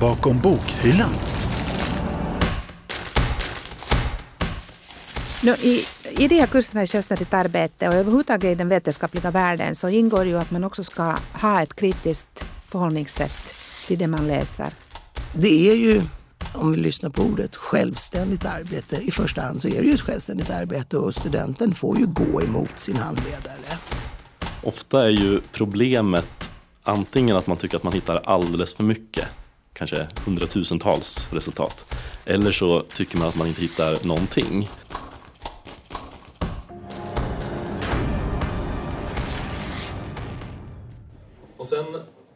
bakom bokhyllan. No, i, I de här kurserna i självständigt arbete och överhuvudtaget i den vetenskapliga världen så ingår ju att man också ska ha ett kritiskt förhållningssätt till det man läser. Det är ju, om vi lyssnar på ordet, självständigt arbete. I första hand så är det ju ett självständigt arbete och studenten får ju gå emot sin handledare. Ofta är ju problemet antingen att man tycker att man hittar alldeles för mycket, kanske hundratusentals resultat. Eller så tycker man att man inte hittar någonting. Och sen,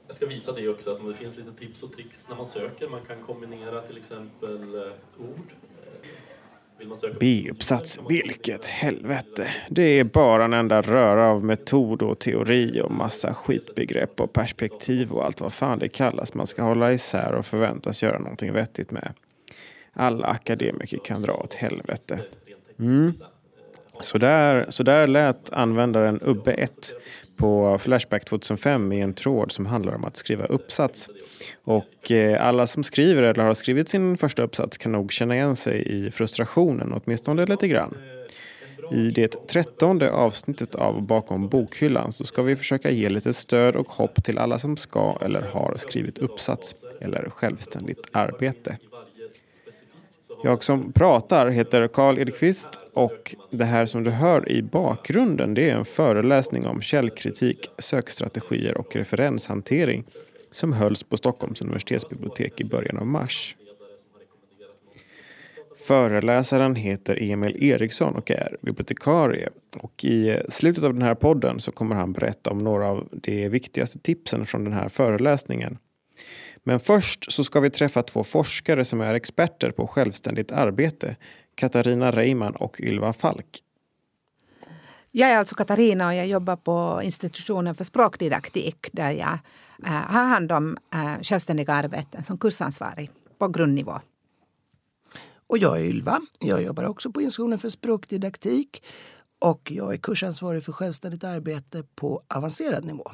jag ska visa det också, att det finns lite tips och tricks när man söker. Man kan kombinera till exempel eh, ord. B-uppsats, vilket helvete. Det är bara en enda röra av metod och teori och massa skitbegrepp och perspektiv och allt vad fan det kallas man ska hålla isär och förväntas göra någonting vettigt med. Alla akademiker kan dra åt helvete. Mm. Så där, så där lät användaren Ubbe 1 på Flashback 2005 i en tråd som handlar om att skriva uppsats. Och eh, alla som skriver eller har skrivit sin första uppsats kan nog känna igen sig i frustrationen, åtminstone lite grann. I det trettonde avsnittet av Bakom bokhyllan så ska vi försöka ge lite stöd och hopp till alla som ska eller har skrivit uppsats eller självständigt arbete. Jag som pratar heter Karl Edqvist och det här som du hör i bakgrunden det är en föreläsning om källkritik, sökstrategier och referenshantering som hölls på Stockholms universitetsbibliotek i början av mars. Föreläsaren heter Emil Eriksson och är bibliotekarie. Och I slutet av den här podden så kommer han berätta om några av de viktigaste tipsen från den här föreläsningen. Men först så ska vi träffa två forskare som är experter på självständigt arbete. Katarina Reiman och Ylva Falk. Jag är alltså Katarina och jag jobbar på institutionen för språkdidaktik där jag äh, har hand om äh, självständiga arbeten som kursansvarig på grundnivå. Och jag är Ylva. Jag jobbar också på institutionen för språkdidaktik och jag är kursansvarig för självständigt arbete på avancerad nivå.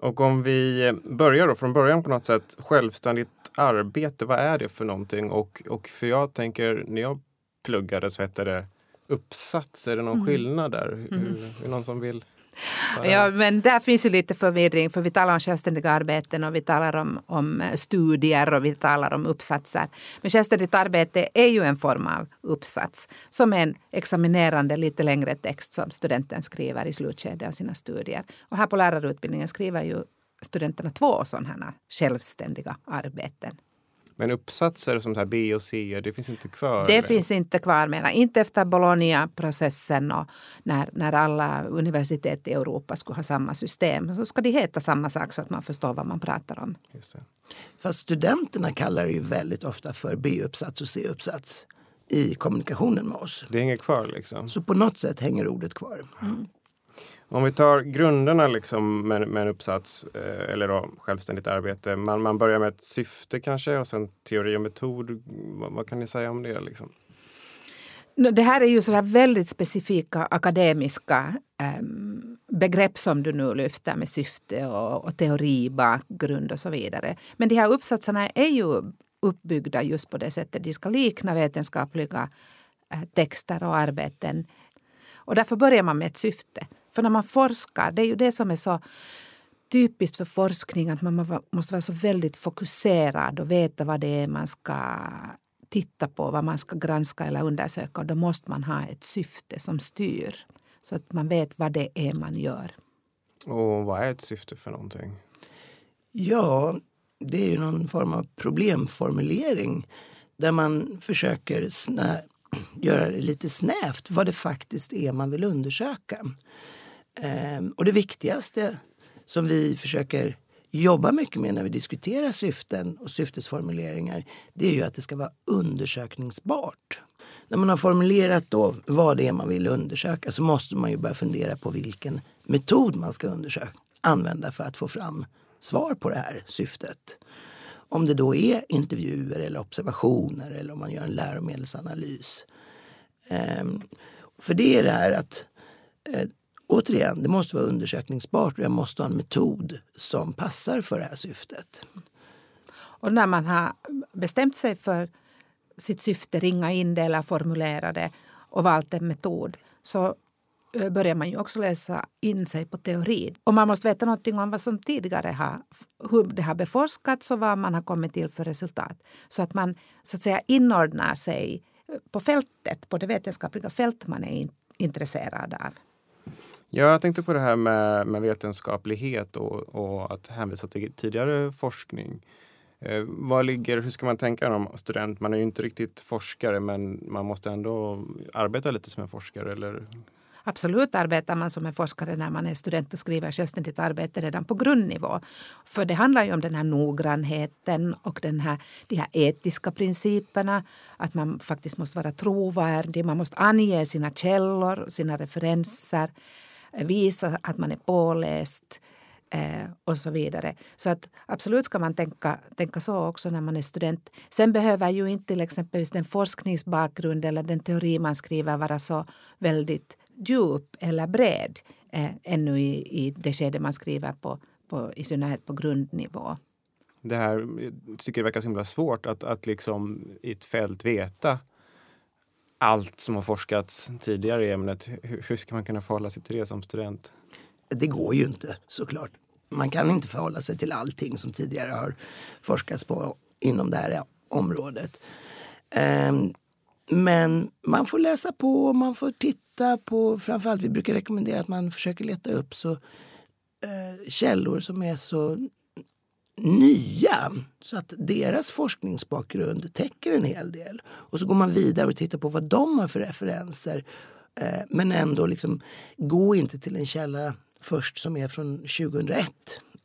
Och om vi börjar då från början på något sätt. Självständigt arbete, vad är det för någonting? Och, och för jag tänker, när jag pluggade så hette det uppsats. Är det någon mm. skillnad där? Mm. Hur, är det någon som vill? Ja, men där finns ju lite förvirring för vi talar om självständiga arbeten och vi talar om, om studier och vi talar om uppsatser. Men självständigt arbete är ju en form av uppsats som är en examinerande lite längre text som studenten skriver i slutskedet av sina studier. Och här på lärarutbildningen skriver ju studenterna två sådana självständiga arbeten. Men uppsatser som så B och C, det finns inte kvar? Det eller? finns inte kvar mera. Inte efter Bologna-processen och när, när alla universitet i Europa skulle ha samma system. Så ska de heta samma sak så att man förstår vad man pratar om. Just det. Fast studenterna kallar det ju väldigt ofta för B-uppsats och C-uppsats i kommunikationen med oss. Det hänger kvar liksom? Så på något sätt hänger ordet kvar. Mm. Om vi tar grunderna liksom med, med en uppsats eh, eller då självständigt arbete. Man, man börjar med ett syfte kanske och sen teori och metod. Vad, vad kan ni säga om det? Liksom? Det här är ju sådär väldigt specifika akademiska eh, begrepp som du nu lyfter med syfte och, och teori, bakgrund och så vidare. Men de här uppsatserna är ju uppbyggda just på det sättet. De ska likna vetenskapliga eh, texter och arbeten. Och därför börjar man med ett syfte. För när man forskar, det är ju det som är så typiskt för forskning att man måste vara så väldigt fokuserad och veta vad det är man ska titta på, vad man ska granska eller undersöka. Och då måste man ha ett syfte som styr så att man vet vad det är man gör. Och vad är ett syfte för någonting? Ja, det är ju någon form av problemformulering där man försöker göra det lite snävt vad det faktiskt är man vill undersöka. Ehm, och det viktigaste som vi försöker jobba mycket med när vi diskuterar syften och syftesformuleringar det är ju att det ska vara undersökningsbart. När man har formulerat då vad det är man vill undersöka så måste man ju börja fundera på vilken metod man ska undersöka, använda för att få fram svar på det här syftet. Om det då är intervjuer eller observationer eller om man gör en läromedelsanalys. Ehm, för det är det här att eh, återigen, det måste vara undersökningsbart och jag måste ha en metod som passar för det här syftet. Och när man har bestämt sig för sitt syfte, ringa in det eller formulera det och valt en metod så eh, börjar man ju också läsa in sig på teori. Och man måste veta någonting om vad som tidigare har, hur det har beforskats och vad man har kommit till för resultat. Så att man så att säga inordnar sig på fältet, på det vetenskapliga fält man är intresserad av. Ja, jag tänkte på det här med, med vetenskaplighet och, och att hänvisa till tidigare forskning. Eh, vad ligger, hur ska man tänka om student? Man är ju inte riktigt forskare men man måste ändå arbeta lite som en forskare. Eller? Absolut arbetar man som en forskare när man är student och skriver självständigt arbete redan på grundnivå. För det handlar ju om den här noggrannheten och den här, de här etiska principerna. Att man faktiskt måste vara trovärdig, man måste ange sina källor, sina referenser, eh, visa att man är påläst eh, och så vidare. Så att absolut ska man tänka, tänka så också när man är student. Sen behöver ju inte till exempel den forskningsbakgrund eller den teori man skriver vara så väldigt djup eller bred eh, ännu i, i det skede man skriver på, på, i synnerhet på grundnivå. Det här jag tycker det verkar så himla svårt att, att liksom i ett fält veta allt som har forskats tidigare i ämnet. Hur, hur ska man kunna förhålla sig till det som student? Det går ju inte såklart. Man kan inte förhålla sig till allting som tidigare har forskats på inom det här området. Um, men man får läsa på, man får titta på, framförallt vi brukar rekommendera att man försöker leta upp så eh, källor som är så nya så att deras forskningsbakgrund täcker en hel del. Och så går man vidare och tittar på vad de har för referenser. Eh, men ändå liksom, gå inte till en källa först som är från 2001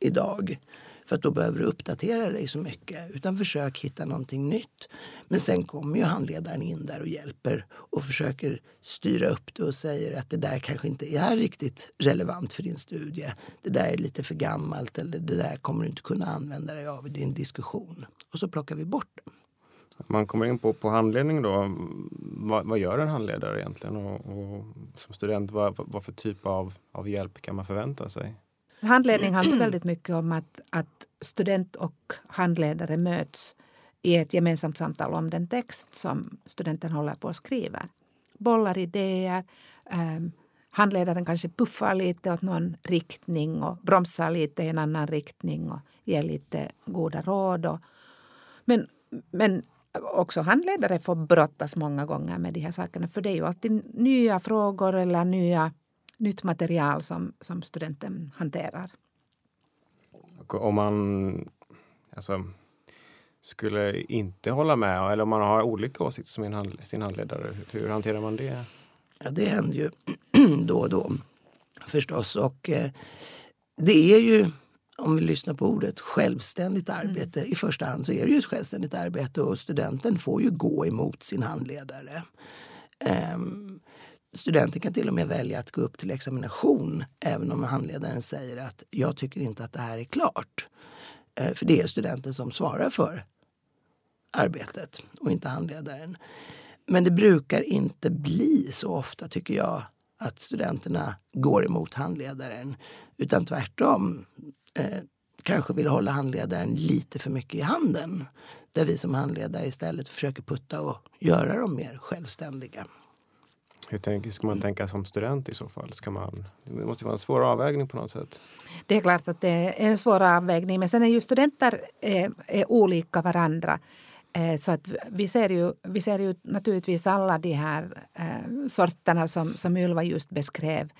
idag. För att då behöver du uppdatera dig så mycket. Utan försök hitta någonting nytt. Men sen kommer ju handledaren in där och hjälper och försöker styra upp det och säger att det där kanske inte är riktigt relevant för din studie. Det där är lite för gammalt eller det där kommer du inte kunna använda dig av i din diskussion. Och så plockar vi bort det. Man kommer in på, på handledning då. Vad, vad gör en handledare egentligen? Och, och som student, vad, vad för typ av, av hjälp kan man förvänta sig? Handledning handlar väldigt mycket om att, att student och handledare möts i ett gemensamt samtal om den text som studenten håller på att skriva. Bollar idéer. eh, handledaren kanske puffar lite åt någon riktning och bromsar lite i en annan riktning och ger lite goda råd. Och, men, men också handledare får brottas många gånger med de här sakerna för det är ju alltid nya frågor eller nya nytt material som, som studenten hanterar. Om man alltså, skulle inte hålla med eller om man har olika åsikter som sin handledare, hur, hanterar man det? Ja, det händer ju då och då förstås. Och eh, det är ju, om vi lyssnar på ordet, självständigt arbete. Mm. I första hand så är det ju ett självständigt arbete och studenten får ju gå emot sin handledare. Um, Studenten kan till och med välja att gå upp till examination även om handledaren säger att jag tycker inte att det här är klart. Eh, för det är studenten som svarar för arbetet och inte handledaren. Men det brukar inte bli så ofta, tycker jag, att studenterna går emot handledaren. Utan tvärtom eh, kanske vill hålla handledaren lite för mycket i handen. Där vi som handledare istället försöker putta och göra dem mer självständiga. Hur tänk, ska man tänka som student i så fall? Ska man, det måste vara en svår avvägning på något sätt. Det är klart att det är en svår avvägning men sen är ju studenter är, är olika varandra. Eh, så att vi ser, ju, vi ser ju naturligtvis alla de här eh, sorterna som, som Ylva just beskrev.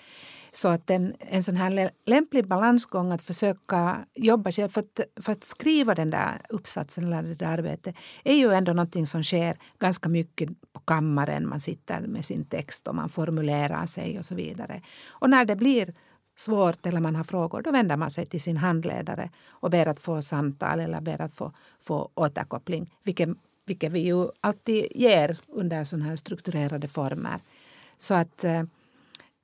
Så att en, en sån här lämplig balansgång att försöka jobba själv för att, för att skriva den där uppsatsen eller det där arbetet är ju ändå någonting som sker ganska mycket på kammaren. Man sitter med sin text och man formulerar sig och så vidare. Och när det blir svårt eller man har frågor, då vänder man sig till sin handledare och ber att få samtal eller ber att få, få återkoppling, vilket, vilket vi ju alltid ger under sådana här strukturerade former. Så att eh,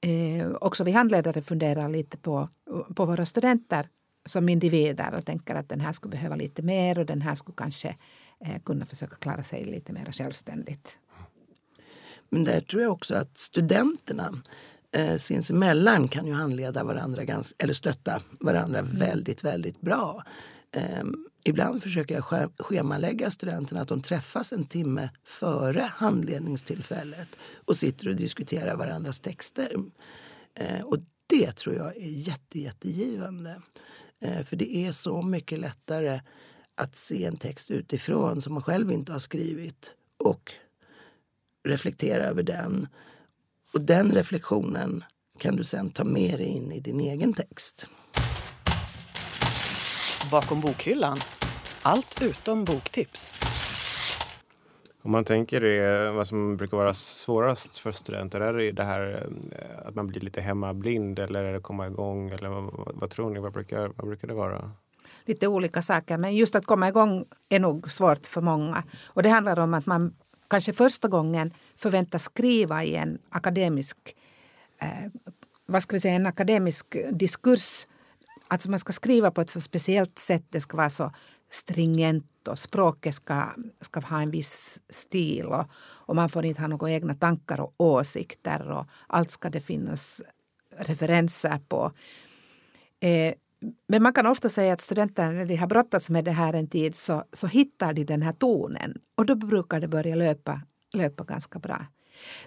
eh, också vi handledare funderar lite på, på våra studenter som individer och tänker att den här skulle behöva lite mer och den här skulle kanske eh, kunna försöka klara sig lite mer självständigt. Men där tror jag också att studenterna eh, sinsemellan kan ju handleda varandra, ganska, eller stötta varandra mm. väldigt, väldigt bra. Eh, ibland försöker jag schemalägga studenterna att de träffas en timme före handledningstillfället och sitter och diskuterar varandras texter. Eh, och det tror jag är jätte, jättegivande. Eh, för det är så mycket lättare att se en text utifrån som man själv inte har skrivit och reflektera över den. Och den reflektionen kan du sen ta med dig in i din egen text. Bakom bokhyllan. Allt utom boktips. Om man tänker det, vad som brukar vara svårast för studenter, är det det här eh, att man blir lite hemmablind eller är det komma igång? Eller vad, vad tror ni, vad brukar, vad brukar det vara? Lite olika saker, men just att komma igång är nog svårt för många. Och det handlar om att man kanske första gången förväntas skriva i en akademisk, eh, vad ska vi säga, en akademisk diskurs. Alltså man ska skriva på ett så speciellt sätt, det ska vara så stringent och språket ska, ska ha en viss stil och, och man får inte ha några egna tankar och åsikter och allt ska det finnas referenser på. Eh, men man kan ofta säga att studenter när de har brottats med det här en tid så, så hittar de den här tonen och då brukar det börja löpa, löpa ganska bra.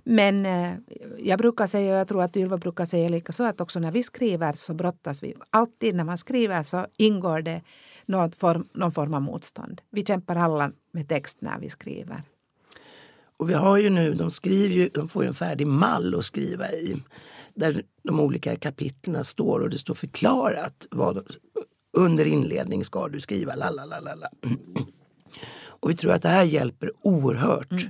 Men eh, jag brukar säga, och jag tror att Ylva brukar säga lika så, att också när vi skriver så brottas vi. Alltid när man skriver så ingår det någon form, någon form av motstånd. Vi kämpar alla med text när vi skriver. Och vi har ju nu, de skriver ju, de får ju en färdig mall att skriva i. Där de olika kapitlen står och det står förklarat vad under inledning ska du skriva lalalala. Och vi tror att det här hjälper oerhört. Mm.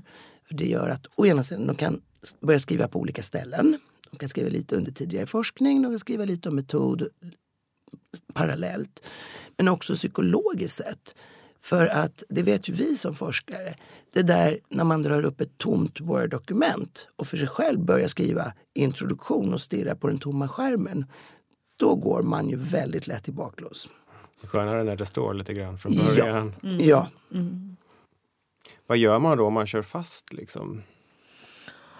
För det gör att å ena sidan de kan börja skriva på olika ställen. De kan skriva lite under tidigare forskning, de kan skriva lite om metod parallellt. Men också psykologiskt sett. För att det vet ju vi som forskare. Det där när man drar upp ett tomt Word-dokument och för sig själv börjar skriva introduktion och stirra på den tomma skärmen. Då går man ju väldigt lätt i baklås. Skönare när det står lite grann från början. Ja. Mm. ja. Mm. Vad gör man då om man kör fast? Liksom?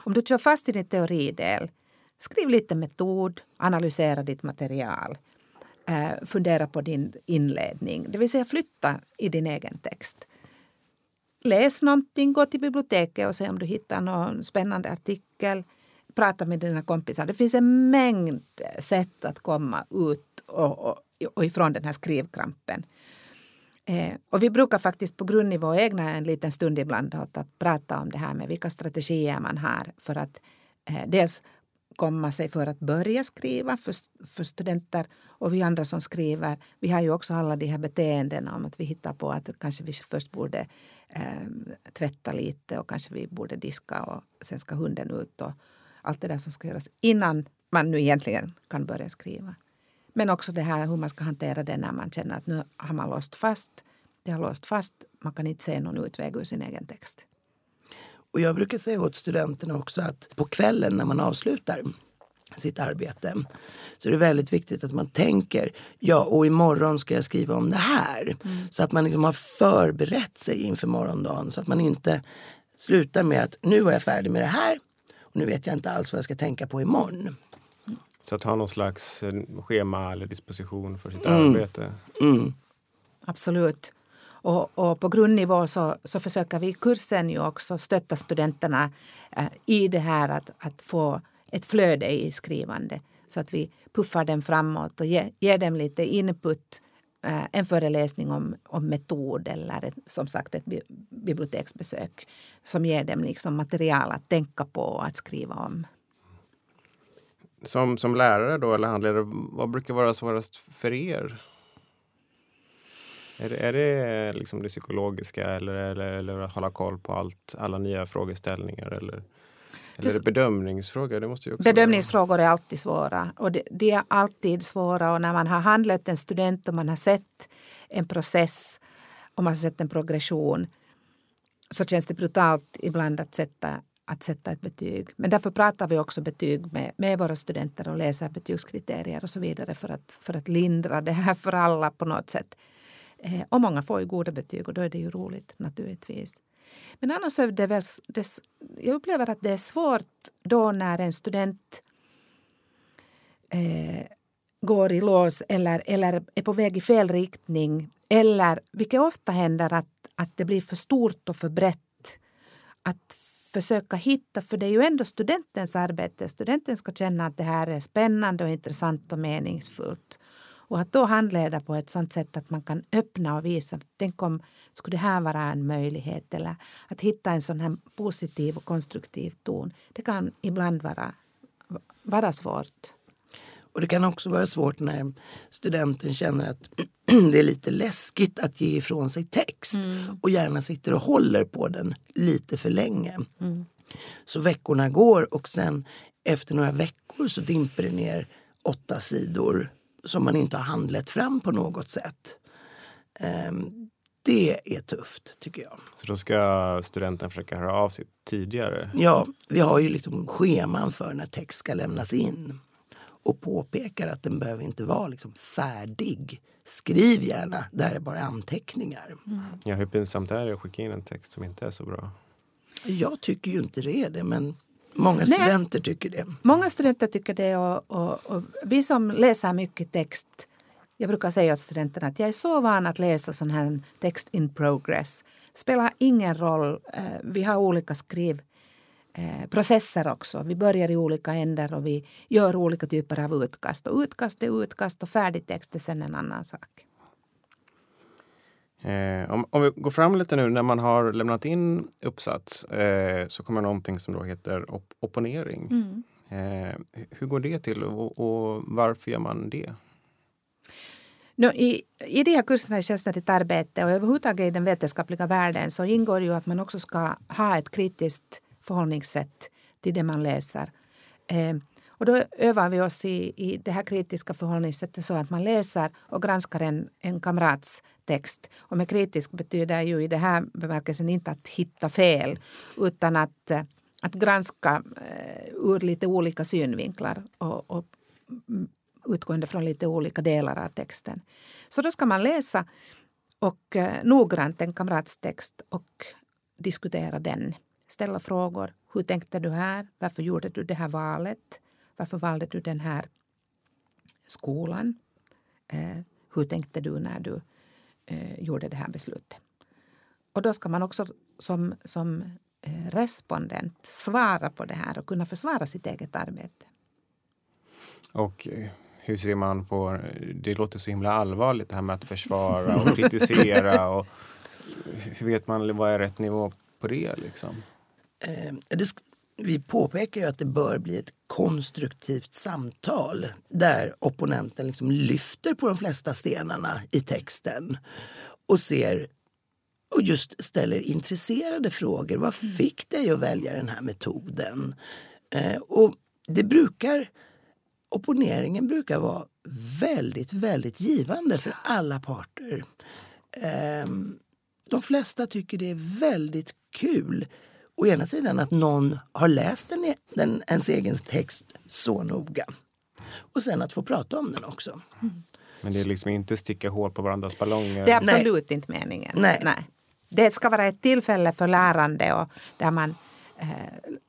Om du kör fast i din teoridel, skriv lite metod, analysera ditt material. Eh, fundera på din inledning, det vill säga flytta i din egen text. Läs någonting, gå till biblioteket och se om du hittar någon spännande artikel. Prata med dina kompisar. Det finns en mängd sätt att komma ut och, och, och ifrån den här skrivkrampen. Eh, och vi brukar faktiskt på grundnivå ägna en liten stund ibland åt att prata om det här med vilka strategier man har för att eh, dels komma sig för att börja skriva för, för studenter och vi andra som skriver. Vi har ju också alla de här beteendena om att vi hittar på att kanske vi först borde eh, tvätta lite och kanske vi borde diska och sen ska hunden ut och allt det där som ska göras innan man nu egentligen kan börja skriva. Men också det här hur man ska hantera det när man känner att nu har man låst fast. Det har låst fast. Man kan inte se någon utväg ur sin egen text. Och jag brukar säga åt studenterna också att på kvällen när man avslutar sitt arbete så är det väldigt viktigt att man tänker ja och imorgon ska jag skriva om det här. Mm. Så att man liksom har förberett sig inför morgondagen så att man inte slutar med att nu var jag färdig med det här och nu vet jag inte alls vad jag ska tänka på imorgon. Så att ha någon slags eh, schema eller disposition för sitt mm. arbete. Mm. Absolut. Och, och, på grundnivå så, så försöker vi i kursen ju också stötta studenterna eh, i det här att, att få ett flöde i skrivande. Så att vi puffar dem framåt och ge, ger dem lite input. Eh, en föreläsning om, om metod eller ett, som sagt ett biblioteksbesök som ger dem liksom material att tänka på och att skriva om. Som, som lärare då, eller handledare, vad brukar vara svårast för er? Är det, är det liksom det psykologiska eller, eller, eller att hålla koll på allt, alla nya frågeställningar? Eller, eller är det bedömningsfrågor? Det måste ju också bedömningsfrågor är alltid svåra. Och det, de är alltid svåra. Och när man har handlett en student och man har sett en process och man har sett en progression så känns det brutalt ibland att sätta, att sätta ett betyg. Men därför pratar vi också betyg med, med våra studenter och läser betygskriterier och så vidare för att, för att lindra det här för alla på något sätt. Eh, och många får ju goda betyg och då är det ju roligt naturligtvis. Men annars är det väl, det, jag upplever att det är svårt då när en student eh, går i lås eller, eller är på väg i fel riktning. Eller, vilket ofta händer, att, att det blir för stort och för brett. Att försöka hitta, för det är ju ändå studentens arbete. Studenten ska känna att det här är spännande och intressant och meningsfullt. Och att då handleda på ett sånt sätt att man kan öppna och visa, tänk om skulle det här vara en möjlighet eller att hitta en sån här positiv och konstruktiv ton. Det kan ibland vara, vara svårt. Och det kan också vara svårt när studenten känner att det är lite läskigt att ge ifrån sig text mm. och gärna sitter och håller på den lite för länge. Mm. Så veckorna går och sen efter några veckor så dimper det ner åtta sidor som man inte har handlett fram på något sätt. Um, det är tufft tycker jag. Så då ska studenten försöka höra av sig tidigare? Ja, vi har ju liksom scheman för när text ska lämnas in och påpekar att den behöver inte vara liksom färdig. Skriv gärna, där är bara anteckningar. Mm. Ja, hur pinsamt är det att skicka in en text som inte är så bra? Jag tycker ju inte det är det, men många studenter tycker det. Många studenter tycker det och, och, och, vi som läser mycket text jag brukar säga åt studenterna att jag är så van att läsa sån här text in progress. spelar ingen roll. Eh, vi har olika skriv Eh, processer också. Vi börjar i olika ändar och vi gör olika typer av utkast. Och utkast är utkast och färdig text är sen en annan sak. Eh, om, om, vi går fram lite nu när man har lämnat in uppsats eh, så kommer någonting som då heter op opponering. Mm. Eh, hur går det till och, och varför gör man det? No, i, I de här kurserna i självständigt arbete och överhuvudtaget i den vetenskapliga världen så ingår ju att man också ska ha ett kritiskt förhållningssätt till det man läser. Eh, och då övar vi oss i, i det här kritiska förhållningssättet så att man läser och granskar en, en kamrats text. Och med kritisk betyder ju i det här bemärkelsen inte att hitta fel utan att, eh, att granska eh, ur lite olika synvinklar och, och mm, utgående från lite olika delar av texten. Så då ska man läsa och eh, noggrant en kamrats text och diskutera den ställa frågor. Hur tänkte du här? Varför gjorde du det här valet? Varför valde du den här skolan? Eh, hur tänkte du när du eh, gjorde det här beslutet? Och då ska man också som, som eh, respondent svara på det här och kunna försvara sitt eget arbete. Och eh, hur ser man på, det låter så himla allvarligt det här med att försvara och kritisera. Och hur vet man vad är rätt nivå på det? Liksom? Eh, det, vi påpekar ju att det bör bli ett konstruktivt samtal där opponenten liksom lyfter på de flesta stenarna i texten och ser och just ställer intresserade frågor. Vad mm. fick dig att välja den här metoden? Eh, och det brukar, opponeringen brukar vara väldigt, väldigt givande för alla parter. Eh, de flesta tycker det är väldigt kul å ena sidan att någon har läst den, den, ens egen text så noga. Och sen att få prata om den också. Mm. Men det är liksom inte sticka hål på varandras ballonger? Det är absolut Nej. inte meningen. Nej. Nej. Det ska vara ett tillfälle för lärande och där man eh,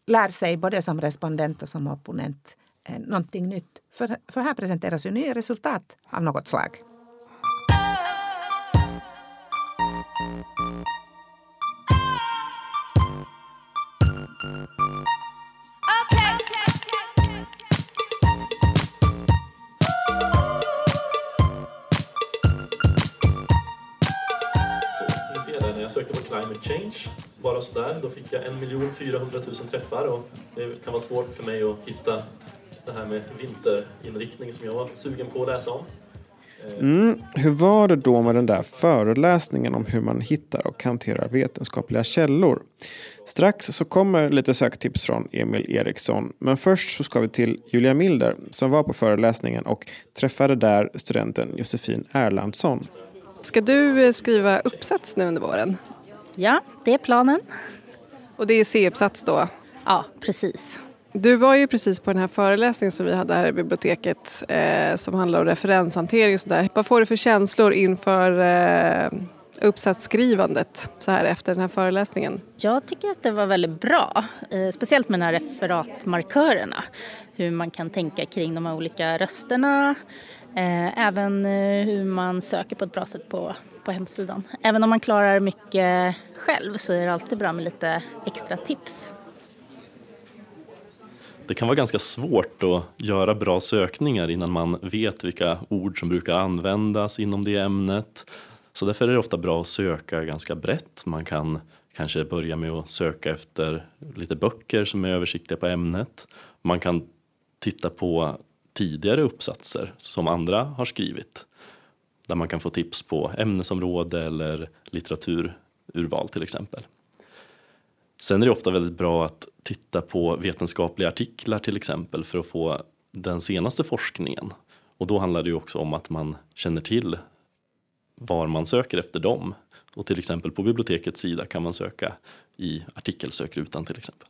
lär sig både som respondent och som opponent eh, någonting nytt. För, för här presenteras ju nya resultat av något slag. Climate Change. Bara sådär, då fick jag 1 400 000 träffar och det kan vara svårt för mig att hitta det här med vinterinriktning som jag var sugen på att läsa om. Mm. Hur var det då med den där föreläsningen om hur man hittar och hanterar vetenskapliga källor? Strax så kommer lite söktips från Emil Eriksson. Men först så ska vi till Julia Milder som var på föreläsningen och träffade där studenten Josefin Erlandsson. Ska du eh, skriva uppsats nu under våren? Ja, det är planen. Och det är C-uppsats då? Ja, precis. Du var ju precis på den här föreläsningen som vi hade här i biblioteket eh, som handlar om referenshantering och sådär. Vad får du för känslor inför eh, uppsatsskrivandet så här efter den här föreläsningen? Jag tycker att det var väldigt bra, eh, speciellt med de här referatmarkörerna. Hur man kan tänka kring de här olika rösterna Eh, även eh, hur man söker på ett bra sätt på, på hemsidan. Även om man klarar mycket själv så är det alltid bra med lite extra tips. Det kan vara ganska svårt att göra bra sökningar innan man vet vilka ord som brukar användas inom det ämnet. Så därför är det ofta bra att söka ganska brett. Man kan kanske börja med att söka efter lite böcker som är översiktliga på ämnet. Man kan titta på tidigare uppsatser som andra har skrivit där man kan få tips på ämnesområde eller litteratururval till exempel. Sen är det ofta väldigt bra att titta på vetenskapliga artiklar till exempel för att få den senaste forskningen. Och då handlar det ju också om att man känner till var man söker efter dem. Och till exempel på bibliotekets sida kan man söka i artikelsökrutan till exempel.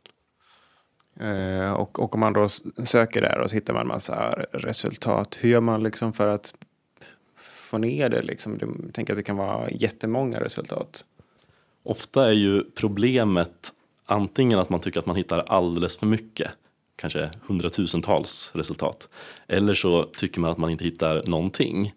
Eh, och, och om man då söker där och så hittar man massa resultat. Hur gör man liksom för att få ner det? Liksom? Jag tänker att det kan vara jättemånga resultat. Ofta är ju problemet antingen att man tycker att man hittar alldeles för mycket, kanske hundratusentals resultat, eller så tycker man att man inte hittar någonting.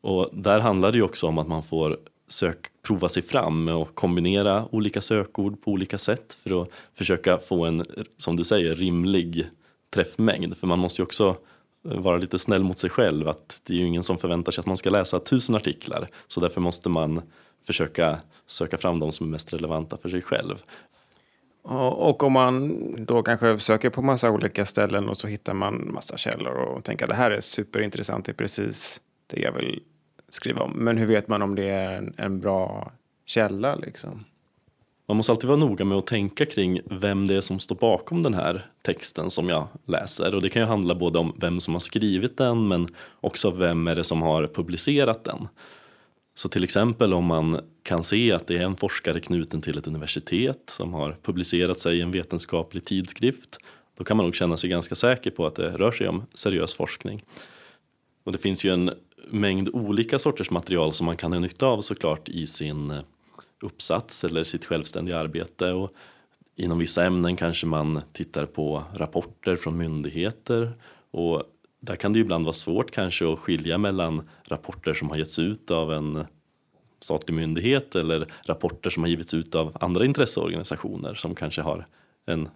Och där handlar det ju också om att man får sök, prova sig fram med att kombinera olika sökord på olika sätt för att försöka få en, som du säger, rimlig träffmängd. För man måste ju också vara lite snäll mot sig själv. Att det är ju ingen som förväntar sig att man ska läsa tusen artiklar. Så därför måste man försöka söka fram de som är mest relevanta för sig själv. Och om man då kanske söker på massa olika ställen och så hittar man massa källor och tänker att det här är superintressant, det är precis det jag vill skriva om. Men hur vet man om det är en, en bra källa liksom? Man måste alltid vara noga med att tänka kring vem det är som står bakom den här texten som jag läser. Och det kan ju handla både om vem som har skrivit den men också vem är det som har publicerat den. Så till exempel om man kan se att det är en forskare knuten till ett universitet som har publicerat sig i en vetenskaplig tidskrift då kan man nog känna sig ganska säker på att det rör sig om seriös forskning. Och det finns ju en mängd olika sorters material som man kan ha nytta av såklart i sin eh, uppsats eller sitt självständiga arbete. Och inom vissa ämnen kanske man tittar på rapporter från myndigheter och där kan det ibland vara svårt kanske att skilja mellan rapporter som har getts ut av en statlig myndighet eller rapporter som har givits ut av andra intresseorganisationer som kanske har en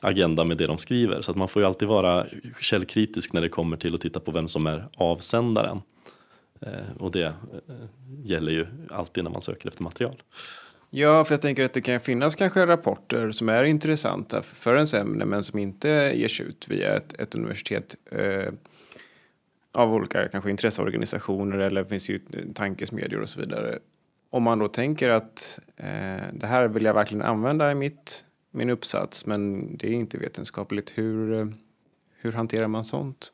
agenda med det de skriver. Så att man får ju alltid vara källkritisk när det kommer till att titta på vem som är avsändaren. Eh, och det eh, gäller ju alltid när man söker efter material. Ja, för jag tänker att det kan finnas kanske rapporter som är intressanta för ens ämne men som inte ges ut via ett, ett universitet eh, av olika kanske intresseorganisationer eller finns ju tankesmedjor och så vidare. Om man då tänker att eh, det här vill jag verkligen använda i mitt, min uppsats men det är inte vetenskapligt, hur, eh, hur hanterar man sånt?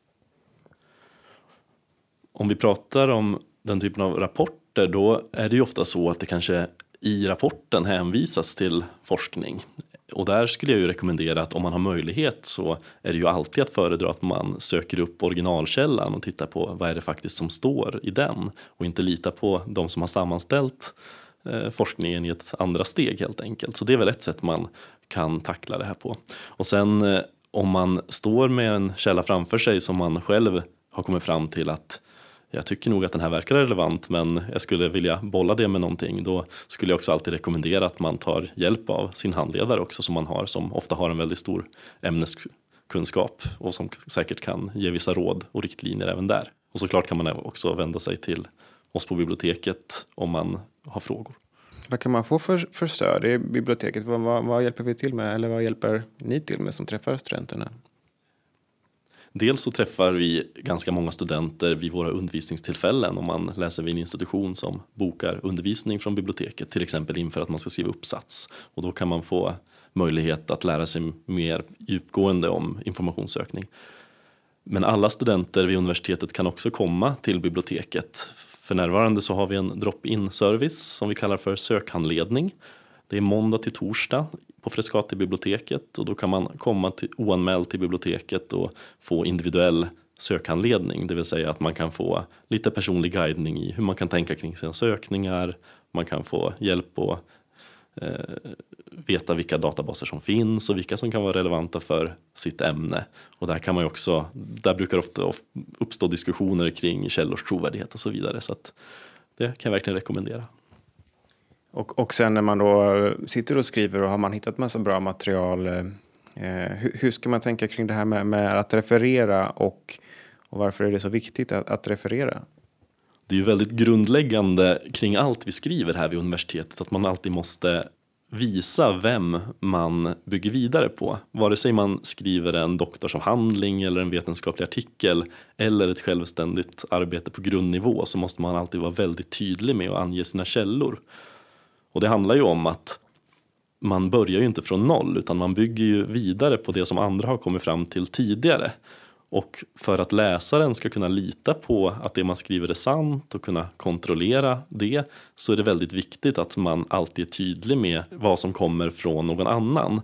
Om vi pratar om den typen av rapporter då är det ju ofta så att det kanske i rapporten hänvisas till forskning. Och där skulle jag ju rekommendera att om man har möjlighet så är det ju alltid att föredra att man söker upp originalkällan och tittar på vad är det faktiskt som står i den och inte lita på de som har sammanställt eh, forskningen i ett andra steg helt enkelt. Så det är väl ett sätt man kan tackla det här på. Och sen eh, om man står med en källa framför sig som man själv har kommit fram till att jag tycker nog att den här verkar relevant men jag skulle vilja bolla det med någonting. Då skulle jag också alltid rekommendera att man tar hjälp av sin handledare också som man har som ofta har en väldigt stor ämneskunskap och som säkert kan ge vissa råd och riktlinjer även där. Och såklart kan man också vända sig till oss på biblioteket om man har frågor. Vad kan man få för, för stöd i biblioteket? Vad, vad, vad hjälper vi till med? Eller vad hjälper ni till med som träffar studenterna? Dels så träffar vi ganska många studenter vid våra undervisningstillfällen om man läser vid en institution som bokar undervisning från biblioteket, till exempel inför att man ska skriva uppsats. Och då kan man få möjlighet att lära sig mer djupgående om informationssökning. Men alla studenter vid universitetet kan också komma till biblioteket. För närvarande så har vi en drop-in service som vi kallar för sökhandledning. Det är måndag till torsdag på Frescati-biblioteket och då kan man komma till, oanmäld till biblioteket och få individuell sökhandledning, det vill säga att man kan få lite personlig guidning i hur man kan tänka kring sina sökningar, man kan få hjälp att eh, veta vilka databaser som finns och vilka som kan vara relevanta för sitt ämne. Och där kan man också, där brukar ofta uppstå diskussioner kring källors trovärdighet och så vidare. Så att det kan jag verkligen rekommendera. Och, och sen när man då eh, sitter och skriver och har man hittat massa bra material. Eh, eh hur, hur, ska man tänka kring det här med, med att referera och, och varför är det så viktigt att, att referera? Det är ju väldigt grundläggande kring allt vi skriver här vid universitetet att man alltid måste visa vem man bygger vidare på. Vare sig man skriver en doktorsavhandling eller en vetenskaplig artikel eller ett självständigt arbete på grundnivå så måste man alltid vara väldigt tydlig med att ange sina källor. Och det handlar ju om att man börjar ju inte från noll utan man bygger ju vidare på det som andra har kommit fram till tidigare. Och för att läsaren ska kunna lita på att det man skriver är sant och kunna kontrollera det så är det väldigt viktigt att man alltid är tydlig med vad som kommer från någon annan.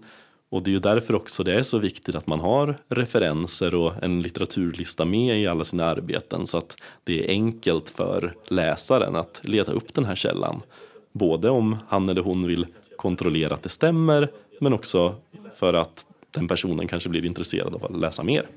Och det är ju därför också det är så viktigt att man har referenser och en litteraturlista med i alla sina arbeten så att det är enkelt för läsaren att leta upp den här källan. Både om han eller hon vill kontrollera att det stämmer men också för att den personen kanske blir intresserad av att läsa mer.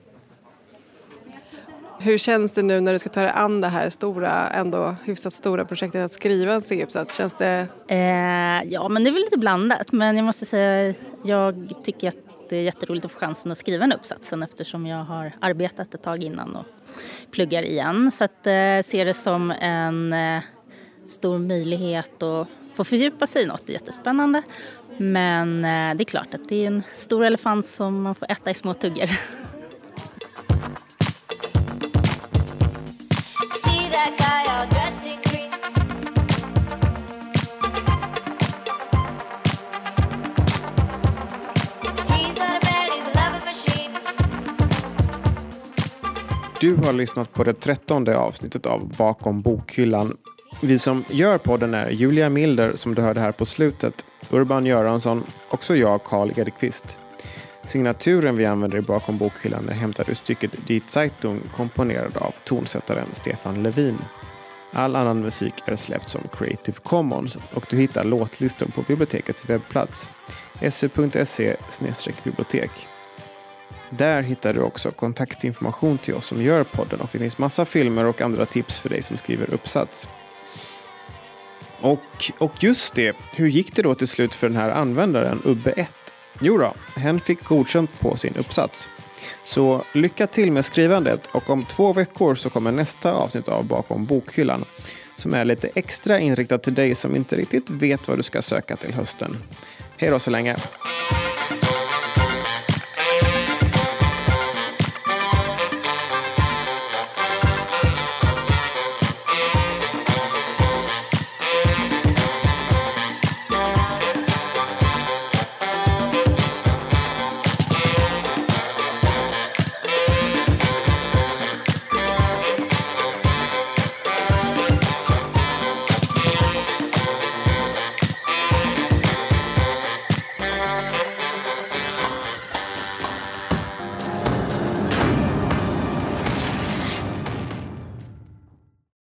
Hur känns det nu när du ska ta dig an det här stora, ändå hyfsat stora projektet att skriva en C-uppsats? Känns det... Eh, ja, men det är väl lite blandat. Men jag måste säga, jag tycker att det är jätteroligt att få chansen att skriva en uppsatsen eftersom jag har arbetat ett tag innan och pluggar igen. Så att eh, ser det som en eh, stor möjlighet att få fördjupa sig i något jättespännande. Men eh, det är klart att det är en stor elefant som man får äta i små tuggor. Du har lyssnat på det trettonde avsnittet av Bakom bokhyllan. Vi som gör podden är Julia Milder som du hörde här på slutet, Urban Göransson, också jag, Karl Edqvist. Signaturen vi använder i Bakom bokhyllan är hämtad ur stycket Die Zeitung komponerad av tonsättaren Stefan Levin. All annan musik är släppt som Creative Commons och du hittar låtlistor på bibliotekets webbplats su.se bibliotek. Där hittar du också kontaktinformation till oss som gör podden och det finns massa filmer och andra tips för dig som skriver uppsats. Och, och just det, hur gick det då till slut för den här användaren, Ubbe1? Jo då, hen fick godkänt på sin uppsats. Så lycka till med skrivandet och om två veckor så kommer nästa avsnitt av Bakom bokhyllan som är lite extra inriktat till dig som inte riktigt vet vad du ska söka till hösten. Hej då så länge!